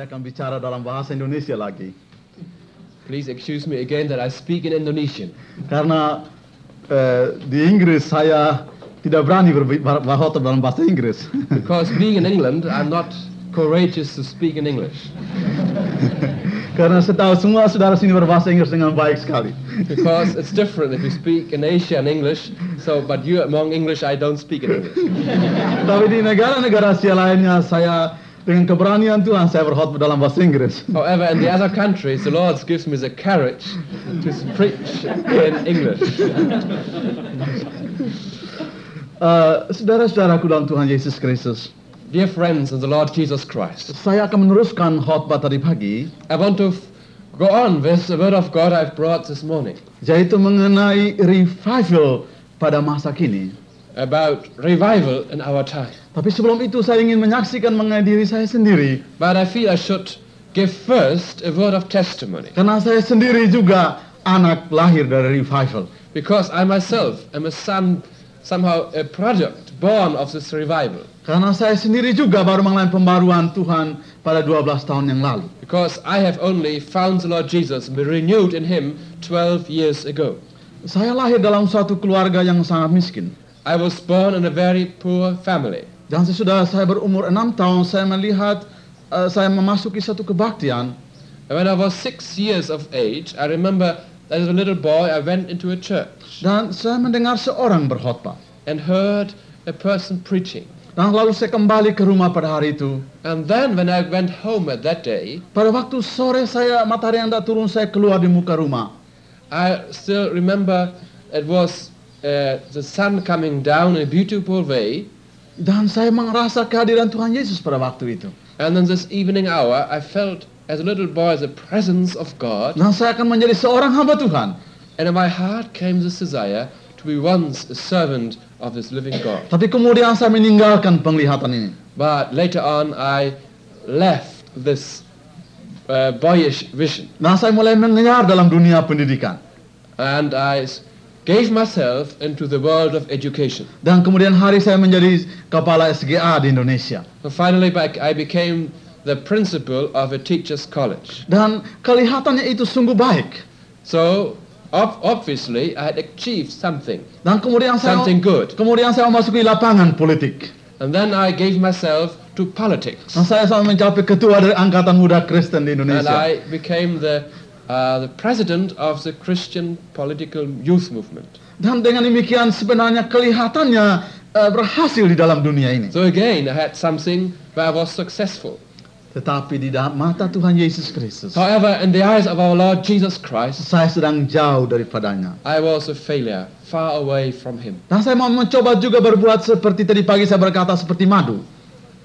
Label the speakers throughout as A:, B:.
A: saya akan bicara dalam bahasa Indonesia lagi.
B: Please excuse me again that I speak in Indonesian.
A: Karena eh, di Inggris saya tidak berani berbi- ber- berkhotbah dalam bahasa Inggris.
B: Because being in England, I'm not courageous to speak in English.
A: Karena saya tahu semua saudara sini berbahasa Inggris dengan baik sekali.
B: Because it's different if you speak in Asia in English. So, but you among English, I don't speak in English.
A: Tapi di negara-negara Asia lainnya saya dengan keberanian Tuhan saya berkhotbah dalam bahasa Inggris.
B: However, in the other countries, the Lord gives me the courage to preach in English.
A: Eh, Saudara-saudaraku dalam Tuhan Yesus Kristus,
B: Dear friends in the Lord Jesus Christ,
A: saya akan meneruskan khotbah tadi pagi
B: I want to go on with the word of God I've brought this morning
A: yaitu mengenai revival pada masa kini.
B: About revival in our time.
A: Tapi sebelum itu saya ingin menyaksikan mengenai diri saya sendiri
B: But I feel I should give first a word of testimony
A: karena saya sendiri juga anak lahir dari revival.
B: because I myself am a son, somehow a product born of this revival.
A: Karena saya sendiri juga baru mengalami pembaruan Tuhan pada 12 tahun yang lalu.
B: Because I have only found the Lord Jesus and been renewed in Him 12 years ago.
A: Saya lahir dalam suatu keluarga yang sangat miskin.
B: I was born in a very poor family.
A: Dan sesudah saya berumur enam tahun, saya melihat eh, saya memasuki satu kebaktian.
B: And when I was six years of age, I remember as a little boy, I went into a church
A: Dan saya mendengar seorang berkhotbah.
B: and heard a person preaching.
A: Dan lalu saya kembali ke rumah pada hari itu.
B: And then when I went home at that day,
A: Pada waktu sore saya matahari yang tak turun, saya keluar di muka rumah.
B: I still remember it was uh, the sun coming down in a beautiful way.
A: Dan saya merasa kehadiran Tuhan Yesus pada waktu itu.
B: And in this evening hour, I felt as a little boy the presence of God.
A: Dan saya akan menjadi seorang hamba Tuhan.
B: And in my heart came this desire to be once a servant of this living God.
A: Tapi kemudian saya meninggalkan penglihatan ini.
B: But later on, I left this uh, boyish vision
A: Dan saya mulai mengejar dalam dunia pendidikan.
B: and I gave myself into the world of education.
A: Dan kemudian hari saya menjadi kepala SGA di Indonesia.
B: So finally, I became the principal of a teachers' college.
A: Dan kelihatannya itu sungguh baik.
B: So ob- obviously, I had achieved something,
A: Dan kemudian saya
B: something good.
A: kemudian saya memasuki lapangan politik.
B: And then I gave myself to politics.
A: Dan saya sampai mencapai ketua dari Angkatan Muda Kristen di
B: And
A: Indonesia.
B: I became the, uh, the president of the Christian political youth movement.
A: Dan dengan demikian sebenarnya kelihatannya eh, berhasil di dalam dunia ini.
B: So again, I had something where I was successful.
A: Tetapi di dalam mata Tuhan Yesus Kristus,
B: However, in the eyes of our Lord Jesus Christ,
A: saya sedang jauh daripadanya.
B: I was a failure, far away from Him.
A: Dan saya mau mencoba juga berbuat seperti tadi pagi saya berkata seperti madu.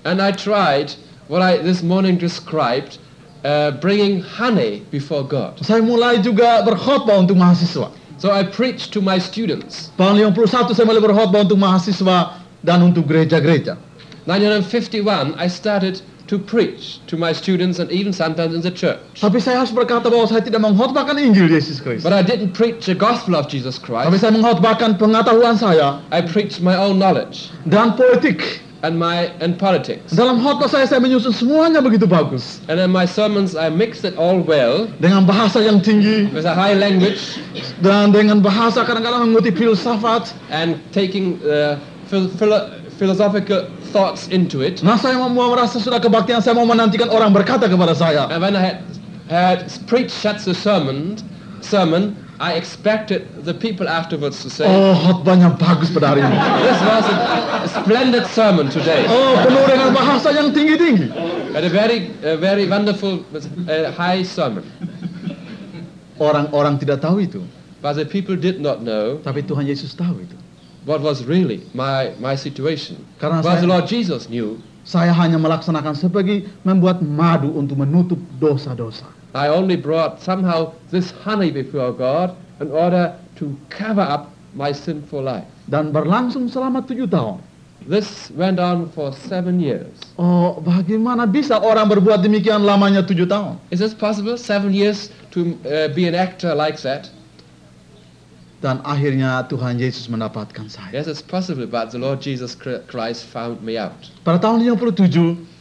B: And I tried what I this morning described, uh, bringing honey before God.
A: Saya mulai juga berkhotbah untuk mahasiswa.
B: So I preached to my students.
A: Tahun 51 saya mulai berkhotbah untuk mahasiswa dan untuk gereja-gereja.
B: 1951, I started to preach to my students and even sometimes in the church.
A: Tapi saya harus berkata bahwa saya tidak mengkhotbahkan Injil Yesus Kristus.
B: But I didn't preach the gospel of Jesus Christ.
A: Tapi saya mengkhotbahkan pengetahuan saya
B: I preached my own knowledge
A: dan politik.
B: And my and politics.
A: Dalam khotbah saya saya menyusun semuanya begitu bagus
B: And in my sermons, I mixed it all well
A: dengan bahasa yang tinggi
B: with a high language
A: dan dengan bahasa kadang-kadang mengutip filsafat.
B: and taking uh, phil- philo- philosophical thoughts into it.
A: Nah saya mau mau merasa sudah kebaktian saya mau menantikan orang berkata kepada saya,
B: And when I had, had preached such a sermon, sermon, I expected the people afterwards to say,
A: oh khotbahnya bagus pada hari ini.
B: "This was a, splendid sermon today.
A: Oh penuh dengan bahasa yang tinggi-tinggi.
B: Had a very, a very wonderful, uh, high sermon."
A: Orang-orang tidak tahu itu,
B: But the people did not know
A: tapi Tuhan Yesus tahu itu.
B: what was really my my situation.
A: Karena
B: But the
A: saya-
B: Lord Jesus knew.
A: Saya hanya melaksanakan sebagai membuat madu untuk menutup dosa-dosa.
B: I only brought somehow this honey before God in order to cover up my sinful life.
A: Dan berlangsung selama tujuh tahun.
B: This went on for seven years.
A: Oh, bagaimana bisa orang berbuat demikian lamanya tujuh tahun?
B: Is this possible? Seven years to uh, be an actor like that?
A: Dan akhirnya Tuhan Yesus mendapatkan saya.
B: Yes, it's possible, but the Lord Jesus Chr- Christ found me out.
A: Pada tahun 57,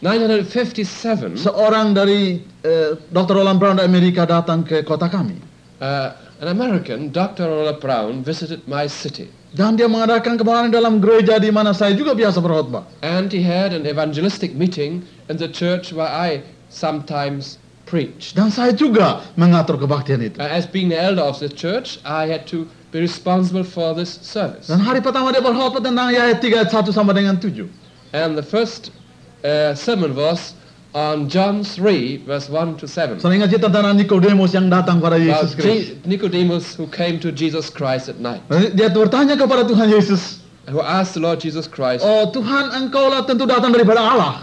B: 1957,
A: seorang dari eh, Dr. Roland Brown dari Amerika datang ke kota kami.
B: uh, an American, Dr. Rolla Brown, visited my city.
A: Dan dia mengadakan kemarin dalam gereja di mana saya juga biasa berkhotbah.
B: And he had an evangelistic meeting in the church where I sometimes preached.
A: Dan saya juga mengatur kebaktian itu.
B: Uh, as being the elder of the church, I had to be responsible for this service.
A: Dan hari pertama dia berkhotbah tentang ayat 3 ayat 1 sama dengan 7.
B: And the first uh, sermon was on John 3, verse 1 to 7.
A: Saya ingat cerita tentang Nikodemus yang datang pada Yesus Kristus.
B: Nicodemus who came to Jesus Christ at night,
A: Dia bertanya kepada Tuhan Yesus,
B: who asked the Lord Jesus Christ,
A: Oh Tuhan engkau lah tentu datang daripada Allah.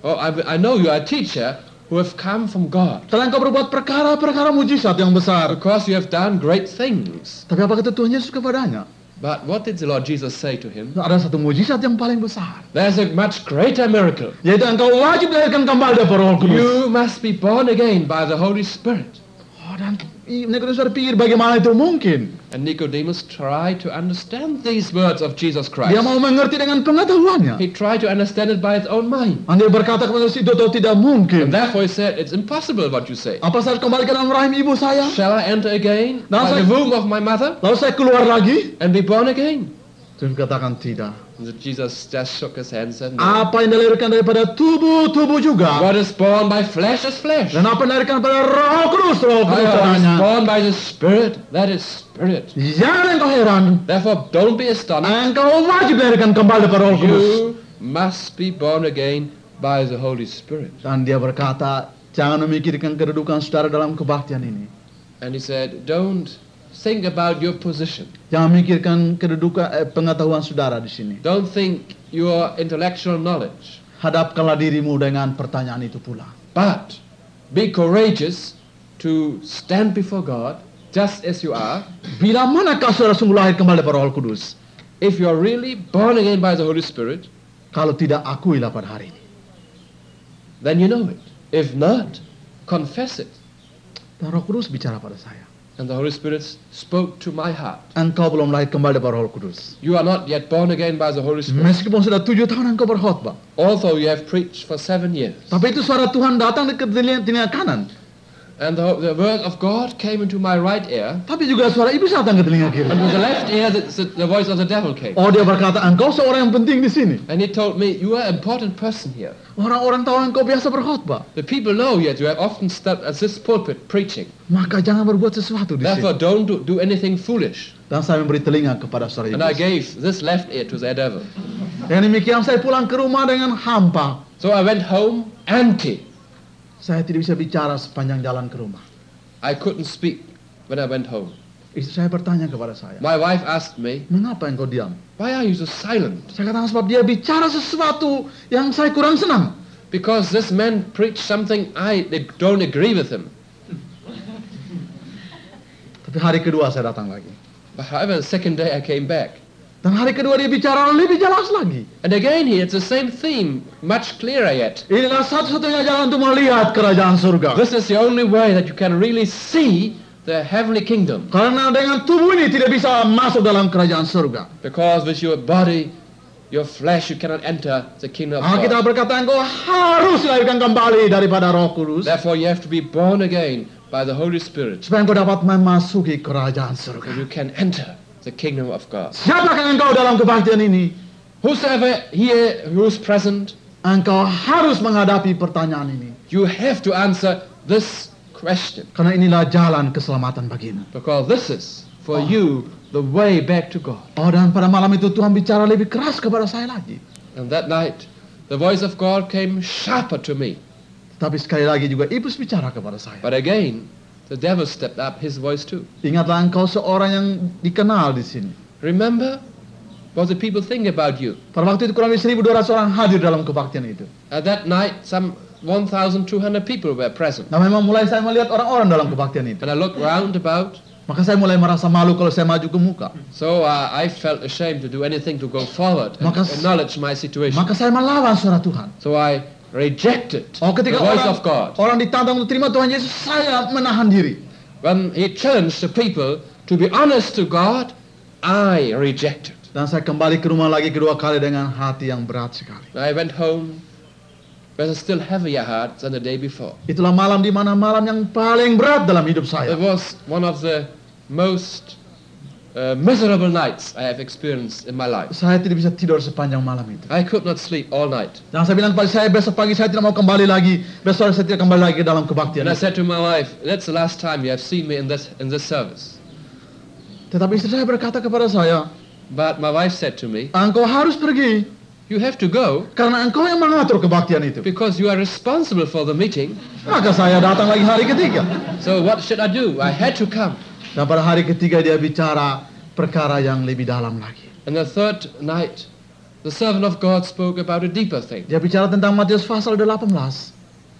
B: Oh, I, I know you are a teacher who have come from God
A: Telah engkau berbuat perkara-perkara mujizat yang besar.
B: because you have done great things.
A: Tapi apa kata Tuhan Yesus kepadanya?
B: But what did the Lord Jesus say to him?
A: Ada satu mujizat yang paling besar.
B: There's a much greater miracle.
A: Yaitu engkau wajib dilahirkan kembali dari roh kudus.
B: You must be born again by the Holy Spirit.
A: Oh, dan i- Nikodemus berpikir bagaimana itu mungkin?
B: And Nicodemus tried to understand these words of Jesus Christ.
A: Dia mau mengerti dengan pengetahuannya.
B: He tried to understand it by his own mind.
A: Dan dia berkata kepada si itu tidak
B: And
A: mungkin.
B: therefore he said, It's impossible what you say.
A: Apa saya kembali ke dalam rahim ibu saya?
B: Shall I enter again
A: Now,
B: by
A: sir-
B: the womb of my mother
A: Lalu saya keluar lagi?
B: and be born again?
A: Tuhan katakan tidak.
B: Jesus just shook his head and said, No.
A: Apa yang dilahirkan daripada tubuh-tubuh juga.
B: What is born by flesh is flesh.
A: Dan apa yang dilahirkan pada roh kudus, roh kudus
B: What is
A: caranya.
B: born by the Spirit, that is Spirit.
A: Jangan engkau heran.
B: Therefore, don't be astonished.
A: Engkau wajib dilahirkan kembali pada roh kudus.
B: You must be born again by the Holy Spirit.
A: Dan dia berkata, jangan memikirkan kedudukan saudara dalam kebaktian ini.
B: And he said, Don't think about your position.
A: Jangan memikirkan kedudukan eh, pengetahuan saudara di sini.
B: Don't think your intellectual knowledge.
A: Hadapkanlah dirimu dengan pertanyaan itu pula.
B: But be courageous to stand before God just as you are.
A: Bila manakah saudara sungguh lahir kembali pada roh kudus?
B: If you are really born again by the Holy Spirit,
A: Kalau tidak akuilah pada hari ini.
B: then you know it. If not, confess it.
A: Dan roh kudus bicara pada saya.
B: And the Holy Spirit spoke to my heart.
A: Engkau belum lahir kembali pada roh kudus.
B: You are not yet born again by the Holy Spirit.
A: Meskipun sudah tujuh tahun engkau berkhotbah.
B: Although you have preached for seven years.
A: Tapi itu suara Tuhan datang di telinga, telinga kanan.
B: And the, the word of God came into my right ear.
A: Tapi juga suara iblis datang ke telinga kiri.
B: And with the left ear, the, the, voice of the devil came.
A: Oh dia berkata, engkau seorang yang penting di sini.
B: And he told me, You are an important person here.
A: Orang-orang tahu engkau biasa berkhotbah.
B: The people know yet you have often stood at this pulpit preaching.
A: Maka jangan berbuat sesuatu di
B: Therefore,
A: sini.
B: don't do, do anything foolish.
A: Dan saya memberi telinga kepada saudara
B: And I gave this left ear to the devil.
A: Dengan demikian saya pulang ke rumah dengan hampa.
B: So I went home empty.
A: Saya tidak bisa bicara sepanjang jalan ke rumah.
B: I couldn't speak when I went home.
A: Istri saya bertanya kepada saya,
B: My wife asked me,
A: mengapa engkau diam?
B: Why are you so silent?
A: Saya katakan sebab dia bicara sesuatu yang saya kurang senang.
B: Because this man preached something I don't agree with him.
A: Tapi hari kedua saya datang lagi.
B: But however, the second day I came back.
A: Dan hari kedua dia bicara lebih jelas lagi.
B: And again here, it's the same theme, much clearer yet.
A: Inilah satu-satunya jalan untuk melihat kerajaan surga.
B: This is the only way that you can really see the heavenly kingdom.
A: Karena dengan tubuh ini tidak bisa masuk dalam kerajaan surga.
B: Because with your body, your flesh, you cannot enter the kingdom of
A: Alkitab
B: God.
A: berkata engkau harus dilahirkan kembali daripada roh kudus.
B: Therefore, you have to be born again by the Holy Spirit,
A: Supaya engkau dapat memasuki kerajaan surga.
B: you can enter the kingdom of God.
A: Siapakah engkau dalam kebaktian ini?
B: Whosoever here who's present,
A: Engkau harus menghadapi pertanyaan ini.
B: you have to answer this question.
A: Karena inilah jalan keselamatan bagimu.
B: Because this is, for you, the way back to God.
A: Oh dan pada malam itu Tuhan bicara lebih keras kepada saya lagi.
B: And that night, the voice of God came sharper to me.
A: Tapi sekali lagi juga iblis bicara kepada saya.
B: But again, the devil stepped up his voice too.
A: Ingatlah engkau seorang yang dikenal di sini.
B: Remember what the people think about you.
A: Pada waktu itu kurang lebih 1200 orang hadir dalam kebaktian itu.
B: At that night, some 1,200 people were present.
A: Nah memang mulai saya melihat orang-orang dalam kebaktian itu.
B: And I looked round about,
A: Maka saya mulai merasa malu kalau saya maju ke muka.
B: so uh, I felt ashamed to do anything to go forward and
A: Maka-
B: acknowledge my situation.
A: Maka saya melawan suara Tuhan.
B: So I rejected
A: Oh
B: the voice
A: orang,
B: of God.
A: orang ditantang untuk terima Tuhan Yesus, saya menahan diri.
B: When he challenged the people to be honest to God, I rejected.
A: Dan saya kembali ke rumah lagi kedua kali dengan hati yang berat sekali.
B: I went home was a still heavier heart than the day before.
A: Itulah malam di mana malam yang paling berat dalam hidup
B: It was one of the most uh, miserable nights I have experienced in my life.
A: Saya tidak bisa tidur sepanjang malam itu.
B: I could not sleep all night.
A: Dan saya bilang pada saya besok pagi saya tidak mau kembali lagi. Besok saya tidak kembali lagi ke dalam kebaktian.
B: And I said to my wife, that's the last time you have seen me in this, in this service.
A: Tetapi istri saya berkata kepada saya,
B: But my wife said to me,
A: engkau harus pergi
B: you have to go
A: karena engkau yang mengatur kebaktian itu.
B: because you are responsible for the meeting.
A: Maka saya datang lagi hari ketiga.
B: So what should I do? I had to come.
A: Dan pada hari ketiga dia bicara perkara yang lebih dalam lagi.
B: And the third night, the servant of God spoke about a deeper thing.
A: Dia bicara tentang Matius pasal 18.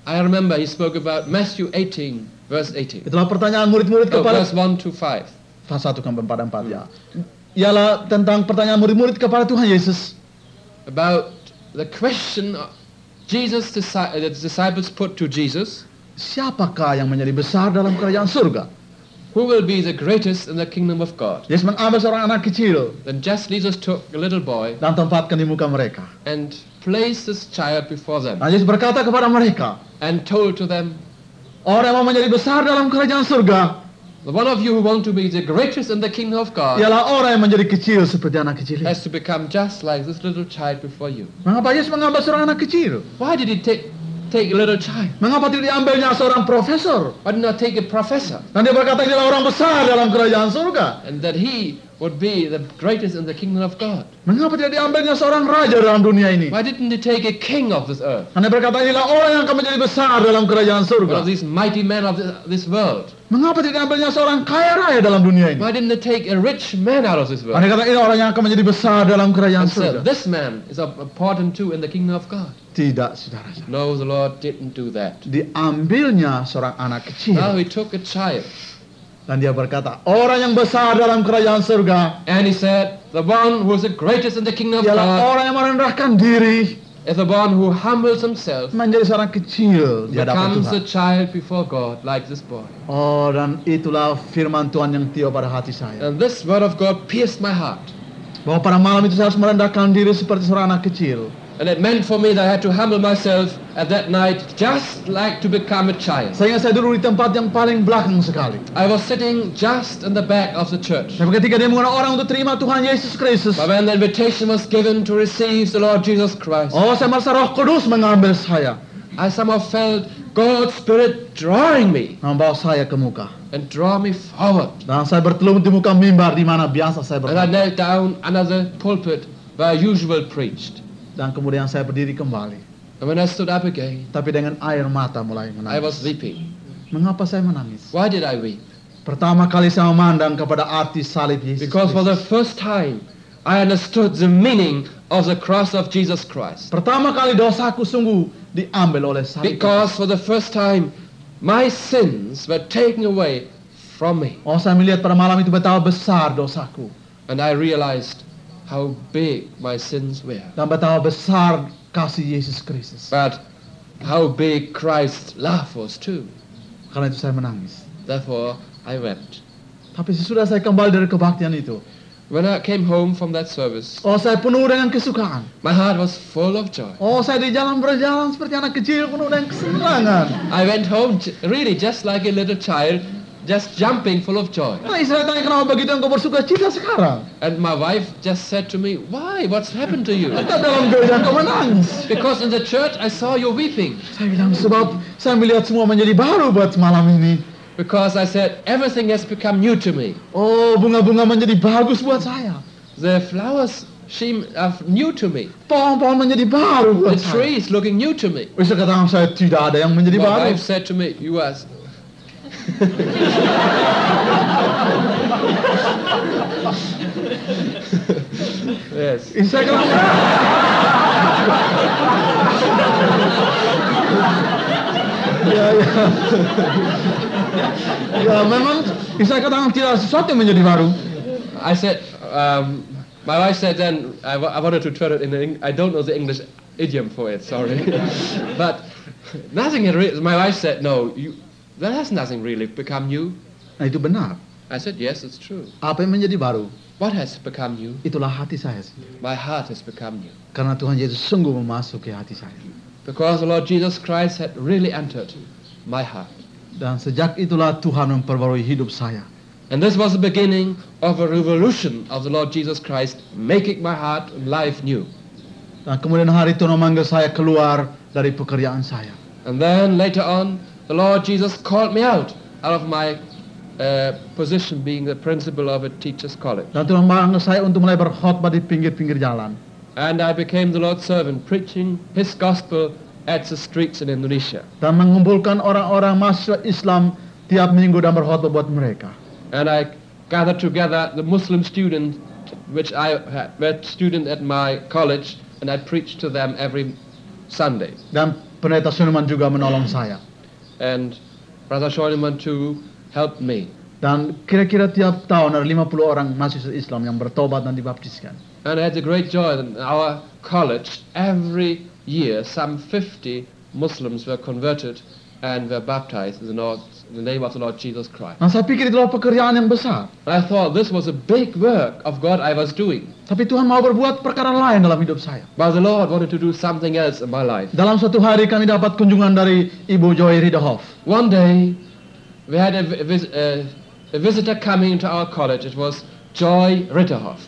B: I remember he spoke about Matthew 18, verse 18.
A: Itulah pertanyaan murid-murid
B: Oh,
A: kepada
B: verse 1 to 5.
A: pasal 1 sampai 4 4 ya. Ialah tentang pertanyaan murid-murid kepada Tuhan Yesus.
B: About the question Jesus the disciples put to Jesus,
A: Siapakah yang menjadi besar dalam kerajaan surga?
B: Who will be the greatest in the kingdom of God?
A: Yesus mengambil seorang anak kecil
B: Then just Jesus took a little boy
A: dan tempatkan di muka mereka.
B: and placed this child before them
A: Nah, Yesus berkata kepada mereka,
B: and told to them,
A: orang yang mau menjadi besar dalam kerajaan surga
B: The one of you who want to be the greatest in the kingdom of God
A: ialah orang yang menjadi kecil seperti anak kecil
B: has to become just like this little child before you.
A: Mengapa Yesus mengambil seorang anak kecil?
B: Why did he take, take a little child?
A: Mengapa tidak diambilnya seorang profesor?
B: Why not take a professor?
A: Dan dia berkata dia orang besar dalam kerajaan surga.
B: And that he would be the greatest in the kingdom of God.
A: Mengapa tidak diambilnya seorang raja dalam dunia ini?
B: Why didn't he take a king of this earth?
A: Dan dia berkata inilah orang yang akan menjadi besar dalam kerajaan
B: One of
A: surga.
B: these mighty men of this, world.
A: Mengapa tidak diambilnya seorang kaya raya dalam dunia ini?
B: Why didn't he take a rich man out of this world?
A: dia kata ini orang yang akan menjadi besar dalam kerajaan
B: And
A: surga.
B: this man is important too in the kingdom of God.
A: Tidak, saudara.
B: No, the Lord didn't do that.
A: Diambilnya seorang anak
B: Now
A: kecil.
B: he took a child
A: Dan dia berkata, orang yang besar dalam kerajaan surga
B: and he said, the one who is the greatest in the kingdom of
A: ialah
B: God
A: orang yang merendahkan diri
B: is the one who humbles himself,
A: menjadi seorang kecil di hadapan
B: becomes a
A: Tuhan.
B: child before God like this boy.
A: Oh, dan itulah firman Tuhan yang tiup pada hati saya.
B: And this word of God pierced my heart.
A: Bahwa pada malam itu saya harus merendahkan diri seperti seorang anak kecil.
B: And it meant for me that I had to humble myself at that night just like to become a child.
A: Saya saya duduk di tempat yang paling belakang sekali.
B: I was sitting just in the back of the church.
A: Dan ketika dia mengundang orang untuk terima Tuhan Yesus Kristus.
B: But when the invitation was given to receive the Lord Jesus Christ,
A: Oh, saya merasa roh kudus mengambil saya.
B: I somehow felt God's Spirit drawing me
A: Membawa saya ke muka.
B: and draw me forward.
A: Dan saya bertelur di muka mimbar di mana biasa saya
B: And I knelt down under the pulpit where I usually preached.
A: Dan kemudian saya berdiri kembali.
B: And when I stood up again,
A: Tapi dengan air mata mulai
B: I was
A: menangis.
B: weeping.
A: Mengapa saya menangis?
B: Why did I weep?
A: Pertama kali saya memandang kepada arti salib Yesus
B: Because for the first time, I understood the meaning of the cross of Jesus Christ.
A: Pertama kali dosaku sungguh diambil oleh salib.
B: Because for the first time, my sins were taken away from me.
A: Oh, saya melihat pada malam itu betapa besar dosaku.
B: And I realized how big my sins were.
A: Dan betapa besar kasih Yesus Kristus.
B: But how big Christ's love was too.
A: Karena itu saya menangis.
B: Therefore, I wept.
A: Tapi sesudah saya kembali dari kebaktian itu.
B: When I came home from that service,
A: Oh, saya penuh dengan kesukaan.
B: my heart was full of joy.
A: Oh, saya di jalan berjalan seperti anak kecil penuh dengan kesenangan.
B: I went home really just like a little child, just jumping full of joy.
A: Nah, istri tanya kenapa begitu engkau bersuka cita sekarang?
B: And my wife just said to me, Why? What's happened to you?
A: Dalam gereja engkau menangis.
B: Because in the church I saw you weeping.
A: Saya bilang sebab saya melihat semua menjadi baru buat malam ini.
B: Because I said, Everything has become new to me.
A: Oh, bunga-bunga menjadi bagus buat saya.
B: The flowers seem are new to me.
A: Pohon-pohon menjadi baru
B: The
A: buat saya.
B: trees looking new to me.
A: Bisa katakan saya tidak ada yang menjadi
B: My
A: baru.
B: wife said to me, You are. Yes.
A: Istri saya bilang, ya, ya. ya, memang katakan tidak sesuatu menjadi baru.
B: I said, um, my wife said then, I, I wanted to turn it in, Eng- I don't know the English idiom for it, sorry. but nothing had re- my wife said, no, you, that has nothing really become new.
A: Nah, itu benar.
B: I said, yes, it's true.
A: Apa yang menjadi baru?
B: What has become new?
A: Itulah hati saya sendiri.
B: My heart has become new.
A: Karena Tuhan Yesus sungguh memasuki hati saya.
B: because the Lord Jesus Christ had really entered my heart.
A: Dan sejak itulah Tuhan memperbarui hidup saya.
B: And this was the beginning of a revolution of the Lord Jesus Christ, making my heart and life new.
A: Dan kemudian hari itu memanggil saya keluar dari pekerjaan saya.
B: And then later on, the Lord Jesus called me out out of my uh, position being the principal of a teacher's college.
A: Dan Tuhan memanggil saya untuk mulai berkhotbah di pinggir-pinggir jalan.
B: And I became the Lord's servant, preaching His gospel at the streets in Indonesia.
A: Dan mengumpulkan orang-orang mahasiswa Islam tiap minggu dan berkhotbah buat mereka.
B: And I gathered together the Muslim students, which I had were student at my college, and I preached to them every Sunday.
A: Dan pendeta Suleman juga menolong saya.
B: And Brother Schoenemann to help me.
A: Dan kira-kira tiap tahun ada 50 orang mahasiswa Islam yang bertobat dan dibaptiskan.
B: And I had a great joy that in our college, every year, some 50 Muslims were converted and were baptized in the, Lord, in the name of the Lord Jesus Christ.
A: Nah saya pikir itulah pekerjaan yang besar.
B: I thought this was a big work of God I was doing.
A: Tapi Tuhan mau berbuat perkara lain dalam hidup saya.
B: But the Lord wanted to do something else in my life.
A: Dalam suatu hari kami dapat kunjungan dari Ibu Joy Ridahoff.
B: One day, we had a, uh, a visitor coming into our college. It was Joy Ritterhoff.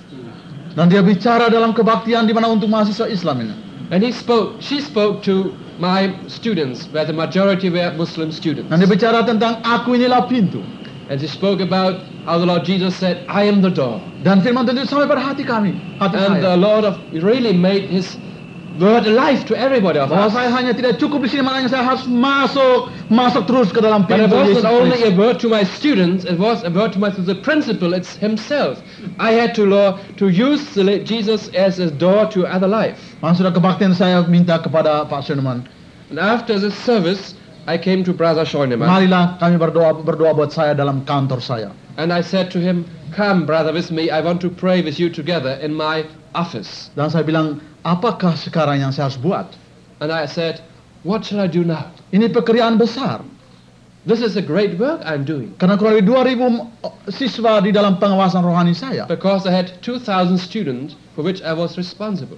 A: Dan dia bicara dalam kebaktian di mana untuk mahasiswa Islam ini.
B: And he spoke, she spoke to my students, where the majority were Muslim students.
A: Dan dia bicara tentang aku inilah pintu.
B: And she spoke about how the Lord Jesus said, I am the door.
A: Dan firman Tuhan itu sampai pada hati kami, hati
B: And
A: saya.
B: the Lord of really made his word life to everybody of
A: Bahwa
B: us.
A: saya hanya tidak cukup di sini, makanya saya harus masuk, masuk terus ke dalam
B: But it
A: pintu Yesus
B: wasn't only
A: Kristus.
B: a word to my students, it was a word to my to the principal, it's himself. I had to Lord to use the la- Jesus as a door to other life.
A: Maka sudah kebaktian saya minta kepada Pak
B: And after the service, I came to Brother Scheunemann
A: marilah kami berdoa berdoa buat saya dalam kantor saya.
B: and I said to him, Come, brother, with me. I want to pray with you together in my office.
A: Dan saya bilang, apakah sekarang yang saya harus buat?
B: And I said, What shall I do now?
A: Ini pekerjaan besar.
B: This is a great work I'm doing
A: Karena kurang lebih 2000 siswa di dalam pengawasan rohani saya.
B: because I had 2,000 students for which I was responsible.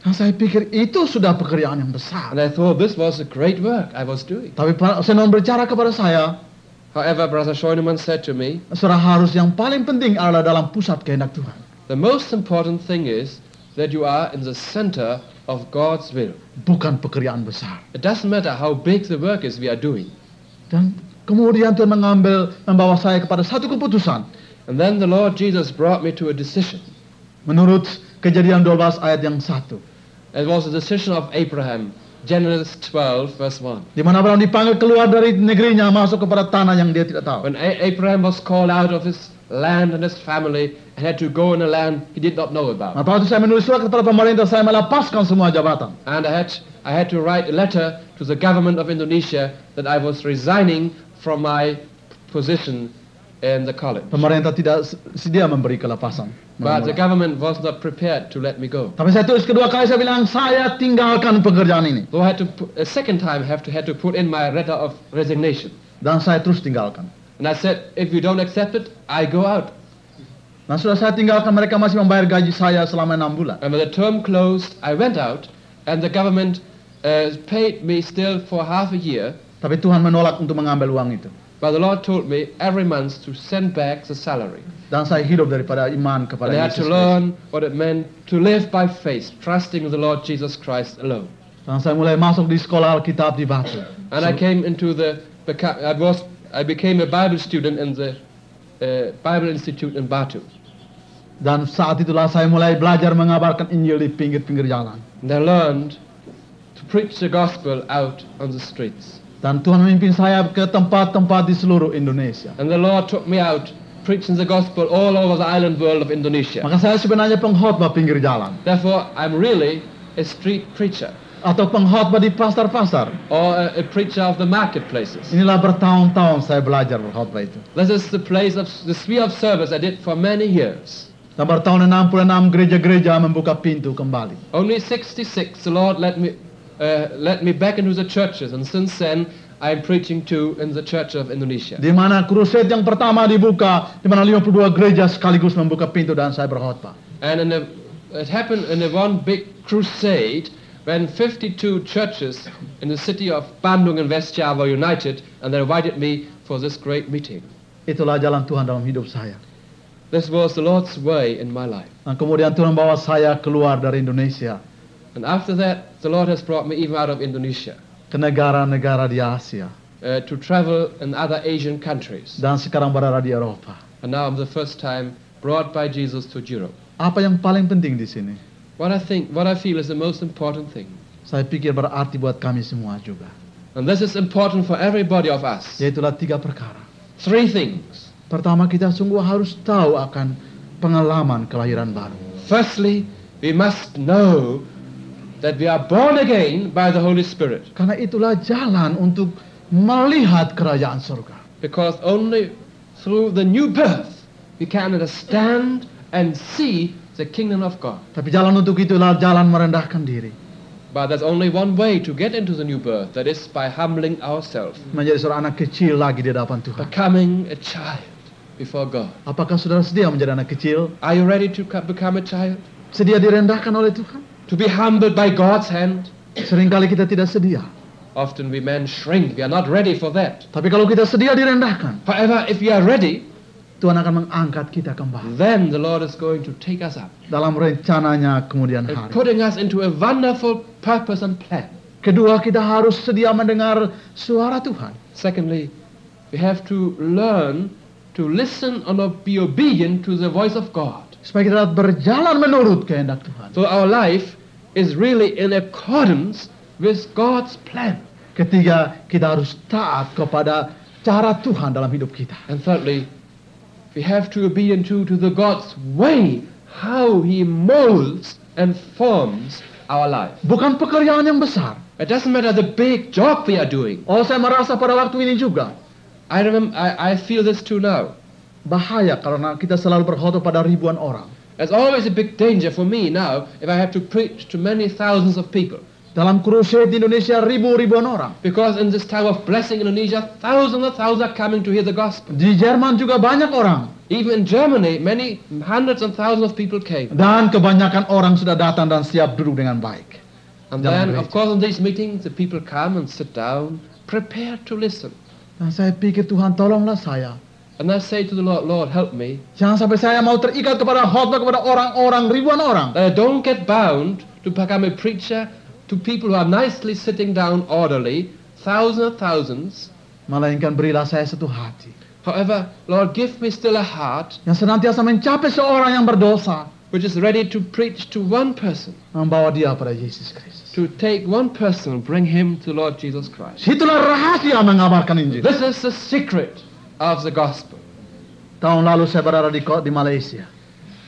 A: Dan saya pikir itu sudah pekerjaan yang besar.
B: And I thought this was a great work I was doing.
A: Tapi Senon berbicara kepada saya,
B: However, Brother Scheunemann said to me,
A: saudara harus yang paling penting adalah dalam pusat kehendak Tuhan.
B: The most important thing is that you are in the center of God's will.
A: Bukan pekerjaan besar.
B: It doesn't matter how big the work is we are doing.
A: Dan kemudian Tuhan mengambil, membawa saya kepada satu keputusan.
B: And then the Lord Jesus brought me to a decision.
A: Menurut kejadian 12 ayat yang satu.
B: It was a decision of Abraham, Genesis 12, verse 1.
A: Di mana Abraham dipanggil keluar dari negerinya masuk kepada tanah yang dia tidak tahu.
B: When A- Abraham was called out of his land and his family and had to go in a land he did not know about.
A: Nah, waktu saya menulis surat kepada pemerintah, saya melepaskan semua jabatan.
B: And I had, I had to write a letter to the government of Indonesia that I was resigning from my position in the college.
A: Pemerintah tidak sedia memberi kelepasan.
B: But the government was not prepared to let me go.
A: Tapi saya tulis kedua kali saya bilang saya tinggalkan pekerjaan ini
B: So I had to put, a second time have to had to put in my letter of resignation.
A: dan saya terus tinggalkan.
B: And I said, if you don't accept it, I go out.
A: Nah sudah saya tinggalkan mereka masih membayar gaji saya selama enam bulan.
B: And when the term closed, I went out, and the government uh, paid me still for half a year.
A: Tapi Tuhan menolak untuk mengambil uang itu.
B: But the Lord told me every month to send back the salary.
A: Dan saya hidup daripada iman kepada
B: And I had to learn what it meant to live by faith, trusting in the Lord Jesus Christ alone.
A: Dan saya mulai masuk di sekolah Alkitab di Batu.
B: And I came into the, I was, I became a Bible student in the uh, Bible Institute in Batu.
A: Dan saat itulah saya mulai belajar mengabarkan Injil di pinggir-pinggir jalan.
B: And I learned to preach the gospel out on the streets.
A: Dan Tuhan memimpin saya ke tempat-tempat di seluruh Indonesia.
B: And the Lord took me out preaching the gospel all over the island world of Indonesia.
A: Maka saya sebenarnya pengkhotbah pinggir jalan.
B: Therefore, I'm really a street preacher
A: Atau pengkhotbah di pasar-pasar.
B: or a, a preacher of the marketplaces.
A: Inilah bertahun-tahun saya belajar berkhotbah itu.
B: This is the place of the sphere of service I did for many years.
A: Dan bertahun 66 gereja-gereja membuka pintu kembali.
B: Only 66, the Lord let me uh, let me back into the churches, and since then I'm preaching to in the Church of Indonesia.
A: Di mana crusade yang pertama dibuka, di mana 52 gereja sekaligus membuka pintu dan saya berkhotbah.
B: And in the, it happened in the one big crusade when 52 churches in the city of Bandung and West Java united and they invited me for this great meeting.
A: Itulah jalan Tuhan dalam hidup saya.
B: This was the Lord's way in my life.
A: Dan kemudian Tuhan bawa saya keluar dari Indonesia
B: And after that, the Lord has brought me even out of Indonesia
A: ke negara-negara di Asia
B: uh, to travel in other Asian countries.
A: dan sekarang berada di Eropa.
B: And now I'm the first time brought by Jesus to Europe.
A: Apa yang paling penting di sini?
B: What I think, what I feel is the most important thing.
A: Saya pikir berarti buat kami semua juga.
B: And this is important for everybody of us.
A: Yaitulah tiga perkara.
B: Three things.
A: Pertama kita sungguh harus tahu akan pengalaman kelahiran baru.
B: Firstly, we must know that we are born again by the Holy Spirit.
A: Karena itulah jalan untuk melihat kerajaan surga.
B: Because only through the new birth we can understand and see the kingdom of God.
A: Tapi jalan untuk itulah jalan merendahkan diri.
B: But there's only one way to get into the new birth, that is by humbling ourselves,
A: Menjadi seorang anak kecil lagi di hadapan Tuhan.
B: becoming a child before God.
A: Apakah saudara sedia menjadi anak kecil?
B: Are you ready to co- become a child?
A: Sedia direndahkan oleh Tuhan?
B: To be humbled by God's hand?
A: Seringkali kita tidak sedia.
B: Often we men shrink, we are not ready for that.
A: Tapi kalau kita sedia direndahkan,
B: However, if we are ready,
A: Tuhan akan mengangkat kita kembali.
B: then the Lord is going to take us up
A: Dalam rencananya kemudian
B: and
A: hari.
B: putting us into a wonderful purpose and plan.
A: Kedua, kita harus sedia mendengar suara Tuhan.
B: Secondly, we have to learn to listen and be obedient to the voice of God.
A: Supaya kita berjalan menurut kehendak Tuhan.
B: So our life is really in accordance with God's plan.
A: Ketiga, kita harus taat kepada cara Tuhan dalam hidup kita.
B: And thirdly, we have to be obedient to, to the God's way, how He molds and forms our life.
A: Bukan pekerjaan yang besar.
B: It doesn't matter the big job we are doing.
A: Oh, saya merasa pada waktu ini juga
B: I remember, I, I feel this too now.
A: bahaya karena kita selalu berkhotbah pada ribuan orang.
B: There's always a big danger for me now if I have to preach to many thousands of people.
A: Dalam crusade di Indonesia ribu-ribuan orang.
B: Because in this time of blessing in Indonesia, thousands and thousands are coming to hear the gospel.
A: Di Jerman juga banyak orang.
B: Even in Germany, many hundreds and thousands of people came.
A: Dan kebanyakan orang sudah datang dan siap duduk dengan baik.
B: And
A: Dalam
B: then, of
A: gereja.
B: course, in these meetings, the people come and sit down, prepared to listen.
A: Dan saya pikir Tuhan tolonglah saya.
B: And I say to the Lord, Lord, help me,
A: Jangan sampai saya mau terikat kepada khotbah kepada orang-orang ribuan orang.
B: that I don't get bound to become a preacher to people who are nicely sitting down orderly, thousands and thousands.
A: Melainkan berilah saya satu hati.
B: However, Lord, give me still a heart
A: Yang senantiasa mencapai seorang yang berdosa.
B: which is ready to preach to one person,
A: Membawa dia pada Yesus Kristus.
B: to take one person and bring him to Lord Jesus Christ.
A: Itulah rahasia mengabarkan Injil.
B: This is the secret of the gospel.
A: Tahun lalu saya berada di, di Malaysia.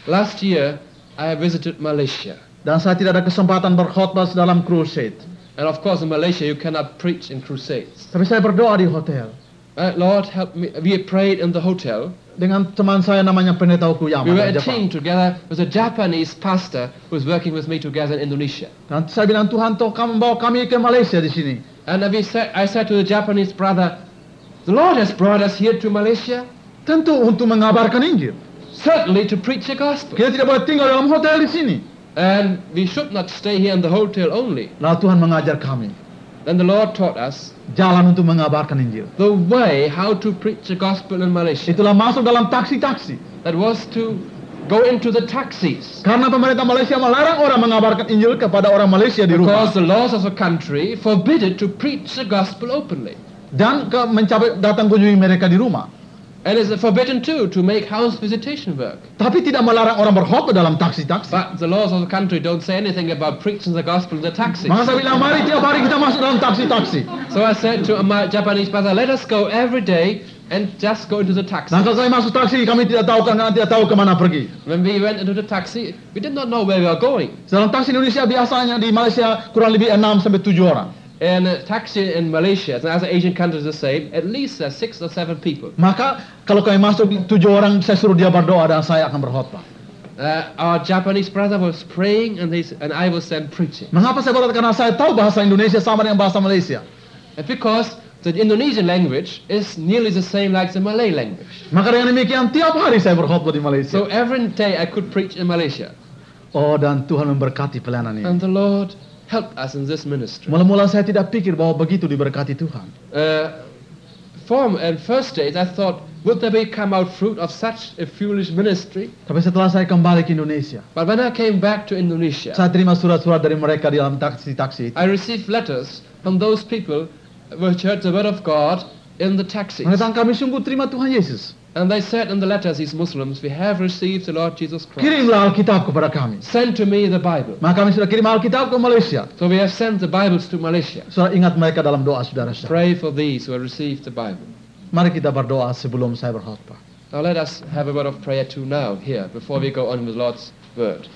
B: Last year, I visited Malaysia.
A: Dan saya tidak ada kesempatan berkhotbah dalam crusade.
B: And of course, in Malaysia, you cannot preach in crusades.
A: Tapi saya berdoa di hotel.
B: Uh, Lord, help me. We prayed in the hotel.
A: Dengan teman saya namanya Pendeta Okuyama
B: We were a team together with a Japanese pastor who was working with me together in Indonesia.
A: Dan saya bilang, Tuhan toh kamu membawa kami ke Malaysia di sini.
B: And we said, I said to the Japanese brother, the Lord has brought us here to Malaysia,
A: Tentu untuk mengabarkan Injil.
B: certainly to preach the gospel.
A: Kita tidak boleh tinggal dalam hotel di sini.
B: And we should not stay here in the hotel only.
A: Lalu Tuhan mengajar kami
B: Then the Lord taught us
A: jalan untuk mengabarkan Injil.
B: the way how to preach the gospel in Malaysia.
A: Itulah masuk dalam taksi-taksi.
B: That was to go into the taxis.
A: Karena pemerintah Malaysia melarang orang mengabarkan Injil kepada orang Malaysia di rumah.
B: Because the laws of the country forbid it to preach the gospel openly.
A: Dan ke mencapai datang kunjungi mereka di rumah.
B: And it's forbidden too to make house visitation work.
A: Tapi tidak melarang orang berkhotbah dalam taksi-taksi.
B: But the laws of the country don't say anything about preaching the gospel in the taxis.
A: Maka saya bilang, mari tiap hari kita masuk dalam taksi-taksi.
B: So I said to my Japanese brother, let us go every day and just go into the taxi.
A: Dan kami masuk taksi, kami tidak tahu karena tidak tahu ke mana pergi.
B: When we went into the taxi, we did not know where we were going.
A: Dalam taksi Indonesia biasanya di Malaysia kurang lebih 6 sampai 7 orang.
B: And a taxi in Malaysia, and as Asian countries the same, at least there's six or seven people.
A: Maka kalau kami masuk 7 orang, saya suruh dia berdoa dan saya akan berkhotbah.
B: Uh, our Japanese brother was praying and, they, and I was then preaching.
A: Mengapa saya berkata? Karena saya tahu bahasa Indonesia sama dengan bahasa Malaysia.
B: And because the Indonesian language is nearly the same like the Malay language.
A: Maka dengan demikian tiap hari saya berkhotbah di Malaysia.
B: So every day I could preach in Malaysia.
A: Oh dan Tuhan memberkati pelayanan ini.
B: And the Lord help us in this ministry.
A: Mula-mula saya tidak pikir bahwa begitu diberkati Tuhan.
B: Uh, form and first days, I thought, would there be come out fruit of such a foolish ministry?
A: Tapi setelah saya kembali ke Indonesia,
B: But when I came back to Indonesia,
A: saya terima surat-surat dari mereka di dalam taksi-taksi.
B: I received letters from those people which heard the word of God in the taxis.
A: Mengatakan kami sungguh terima Tuhan Yesus.
B: And they said in the letters, these Muslims, we have received the Lord Jesus Christ.
A: Kirimlah Alkitab kepada kami.
B: Send to me the Bible.
A: Maka kami sudah kirim Alkitab ke Malaysia.
B: So we have sent the Bibles to Malaysia.
A: Saudara ingat mereka dalam doa saudara-saudara.
B: Pray for these who have received the Bible.
A: Mari kita berdoa sebelum saya berkhotbah.
B: Now let us have a word of prayer too now, here, before we go on with the Lord's word.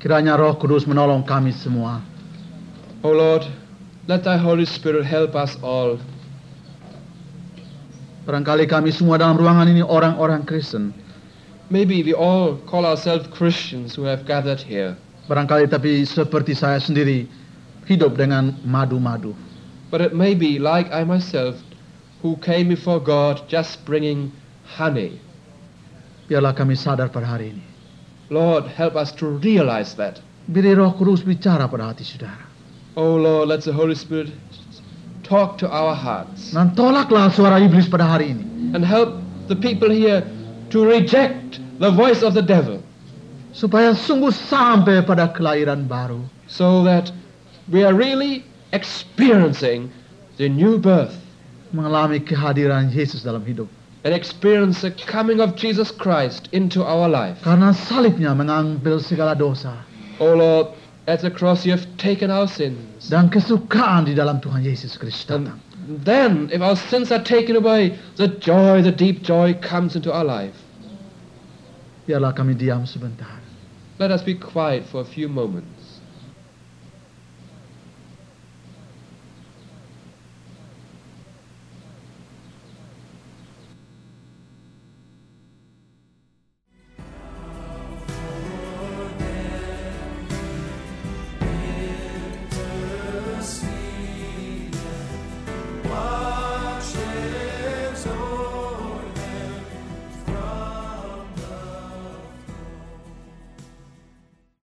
A: Kiranya Roh Kudus menolong kami semua.
B: O Lord, let thy Holy Spirit help us all.
A: Barangkali kami semua dalam ruangan ini orang-orang Kristen.
B: Maybe we all call ourselves Christians who have gathered here.
A: Barangkali tapi seperti saya sendiri hidup dengan madu-madu.
B: But it may be like I myself, who came before God just bringing honey.
A: Biarlah kami sadar pada hari ini.
B: Lord, help us to realize that.
A: Beri Roh Kudus bicara pada hati saudara.
B: Oh Lord, let the Holy Spirit talk to our hearts
A: Dan tolaklah suara iblis pada hari ini.
B: and help the people here to reject the voice of the devil
A: Supaya sungguh sampai pada kelahiran baru.
B: so that we are really experiencing the new birth
A: Mengalami kehadiran Yesus dalam hidup.
B: and experience the coming of Jesus Christ into our life.
A: Karena salibnya mengambil segala dosa.
B: Oh Lord, at the cross you have taken our sins.
A: Dan kesukaan di dalam Tuhan Yesus Kristus
B: And then, if our sins are taken away, the joy, the deep joy comes into our life.
A: Biarlah kami diam sebentar.
B: Let us be quiet for a few moments.